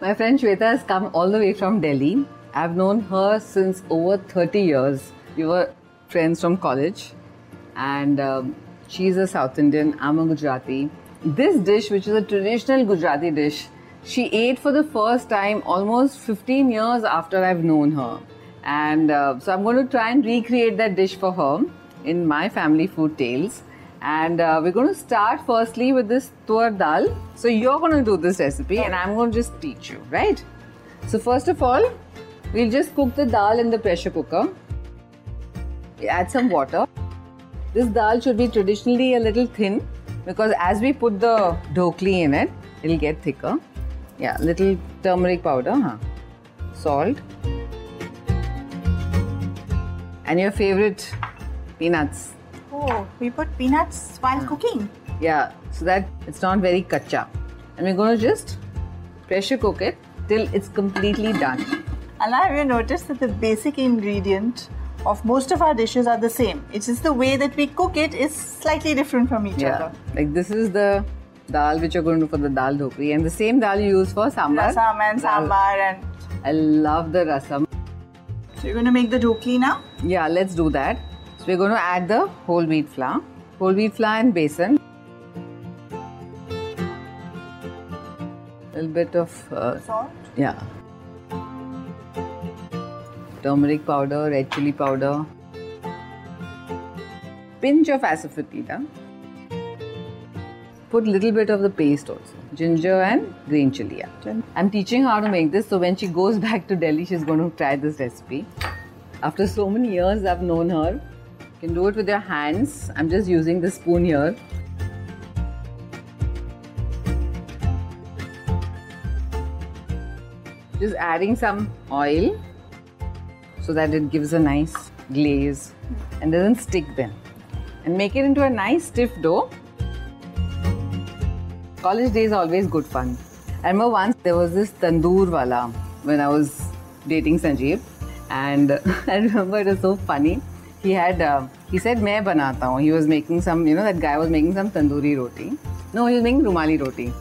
My friend Shweta has come all the way from Delhi. I've known her since over 30 years. We were friends from college, and um, she's a South Indian. I'm a Gujarati. This dish, which is a traditional Gujarati dish, she ate for the first time almost 15 years after I've known her. And uh, so I'm going to try and recreate that dish for her in my family food tales. And uh, we're going to start firstly with this tur dal. So you're going to do this recipe and I'm going to just teach you, right? So first of all, we'll just cook the dal in the pressure cooker. Add some water. This dal should be traditionally a little thin because as we put the dhokli in it, it'll get thicker. Yeah, little turmeric powder, huh? salt, and your favorite peanuts. Oh, we put peanuts while cooking. Yeah, so that it's not very kacha. And we're going to just pressure cook it till it's completely done. And have you noticed that the basic ingredient of most of our dishes are the same? It's just the way that we cook it is slightly different from each Yeah, other. like this is the dal which you're going to do for the dal dhokli, and the same dal you use for sambar. Rasam and Dal. sambar and I love the rasam. so you're going to make the dhokli now. Yeah, let's do that. So we're going to add the whole wheat flour, whole wheat flour and besan. A little bit of uh, Salt. yeah, turmeric powder, red chili powder, pinch of asafoetida. Put little bit of the paste also, ginger and green chili. yeah. I'm teaching her how to make this, so when she goes back to Delhi, she's going to try this recipe. After so many years, I've known her. You can do it with your hands. I'm just using the spoon here. Just adding some oil so that it gives a nice glaze and doesn't stick then. And make it into a nice stiff dough. College days always good fun. I remember once there was this tandoor wala when I was dating Sanjeev, and I remember it was so funny. He had uh, he said मैं बनाता हूँ. He was making some you know that guy was making some tandoori roti. No, he was making rumali roti.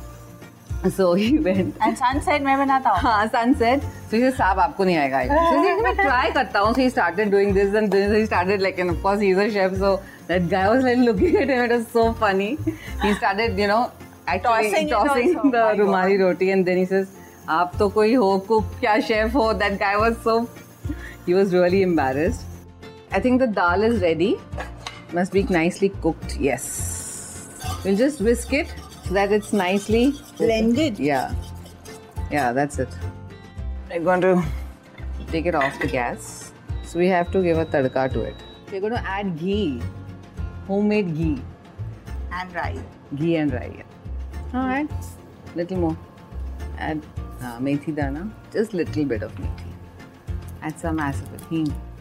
So he went And sun said, मैं बनाता हूँ. हाँ sunset. So he said, साहब आपको नहीं आएगा So he said, मैं try करता हूँ. So he started doing this and this. He started like, and of course he's a chef. So that guy was like looking at him. It was so funny. He started, you know, actually Tossing tossing, also. the My God. roti, and then he says, आप तो कोई हो cook क्या chef हो? That guy was so, he was really embarrassed. I think the dal is ready. Must be nicely cooked. Yes. We'll just whisk it so that it's nicely Blended. yeah. Yeah, that's it. I'm going to take it off the gas. So we have to give a tadka to it. We're going to add ghee. Homemade ghee. And rice. Ghee and rai. Alright. Little more. Add uh, methi dana. Just little bit of methi. Add some asafoetida. Uh,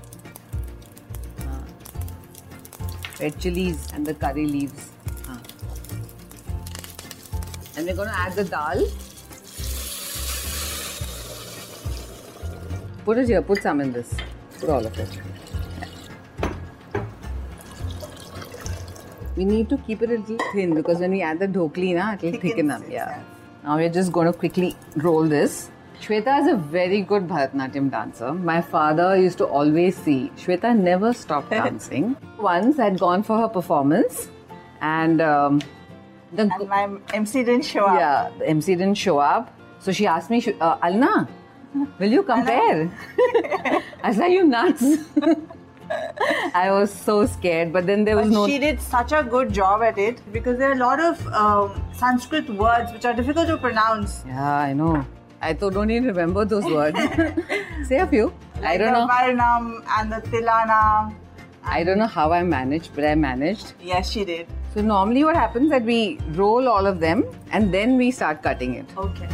red chilies and the curry leaves. Uh. And we're going to add the dal. Put it here, put some in this. Put all of it. We need to keep it a little thin because when we add the dhokli, na, it will thicken up. Yeah. Now we're just going to quickly roll this. Shweta is a very good Bharatanatyam dancer. My father used to always see Shweta never stopped dancing. Once I'd gone for her performance, and um, the And my MC didn't show up. yeah, the MC didn't show up. So she asked me, uh, Alna, will you compare? I said, you nuts. I was so scared, but then there was But no. she did such a good job at it because there are a lot of um, Sanskrit words which are difficult to pronounce. Yeah, I know. I don't even remember those words. Say a few. I don't the know. Varnam and the Tilana. I don't know how I managed, but I managed. Yes, she did. So normally, what happens that we roll all of them and then we start cutting it. Okay.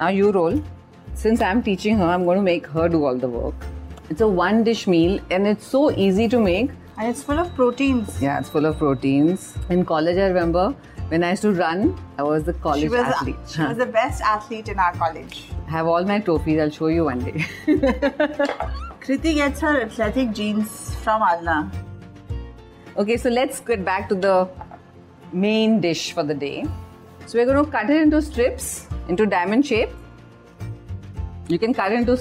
Now you roll. Since I'm teaching her, I'm going to make her do all the work. It's a one dish meal and it's so easy to make. And it's full of proteins. Yeah, it's full of proteins. In college, I remember when I used to run, I was the college She was, athlete. she was the best athlete in our college. I have all my trophies. I'll show you one day. Kriti gets her athletic genes from Alna. okay, so let's get back to the main dish for the day. So we're going to cut it into strips, into diamond shape. You can cut it into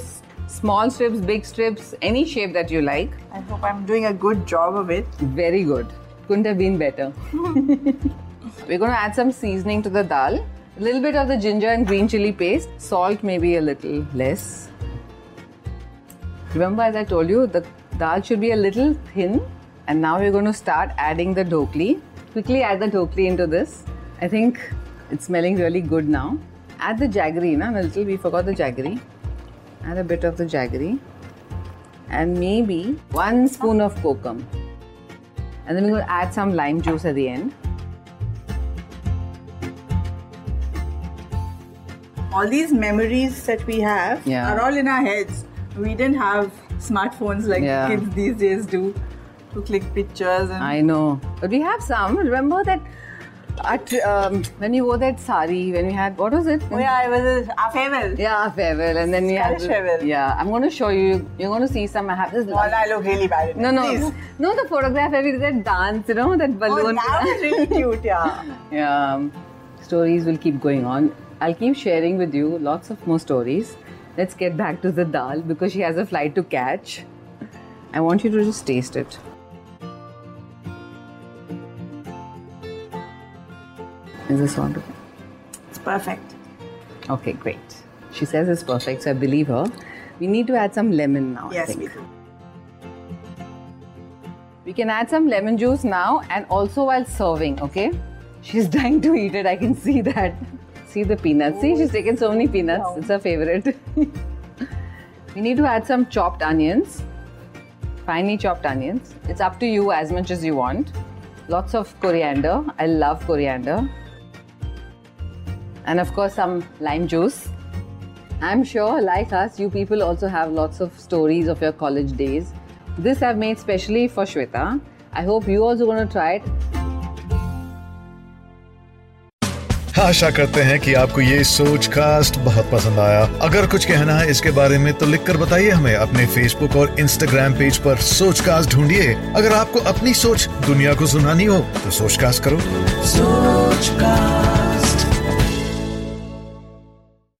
small strips, big strips, any shape that you like. I hope I'm doing a good job of it. Very good. Couldn't have been better. We're going to add some seasoning to the dal. A little bit of the ginger and green chili paste. Salt maybe a little less. Remember, as I told you, the dal should be a little thin. And now we're going to start adding the dhokli. Quickly add the dhokli into this. I think it's smelling really good now. Add the jaggery, na? A little, we forgot the jaggery. Add a bit of the jaggery. And maybe one spoon of kokum. And then we're going to add some lime juice at the end. All these memories that we have Yeah. are all in our heads. We didn't have smartphones like Yeah. kids these days do to click pictures and I know. But we have some. Remember that at, um, when you wore that sari, when we had, what was it? Oh yeah, it was a, our farewell. Yeah, farewell. And then we had. Scottish farewell. Yeah, I'm going to show you. You're going to see some. I have this. I look really bad. at no, no, Please. no, the photograph where we did that dance, you know, that balloon. Oh, balloon. that was really cute, yeah. yeah, stories will keep going on. I'll keep sharing with you lots of more stories. Let's get back to the dal because she has a flight to catch. I want you to just taste it. Is this wonderful? It's perfect. Okay, great. She says it's perfect, so I believe her. We need to add some lemon now. Yes, we do. We can add some lemon juice now and also while serving, okay? She's dying to eat it, I can see that. See the peanuts. See, she's taken so many peanuts. Wow. It's her favorite. we need to add some chopped onions, finely chopped onions. It's up to you as much as you want. Lots of coriander. I love coriander. And of course, some lime juice. I'm sure, like us, you people also have lots of stories of your college days. This I've made specially for Shweta. I hope you also going to try it. आशा करते हैं कि आपको ये सोच cast बहुत पसंद आया अगर कुछ कहना है इसके बारे में तो लिखकर बताइए हमें अपने फेसबुक और इंस्टाग्राम पेज पर सोच कास्ट ढूंढिए अगर आपको अपनी सोच दुनिया को सुनानी हो तो सोच कास्ट करो Sochcast.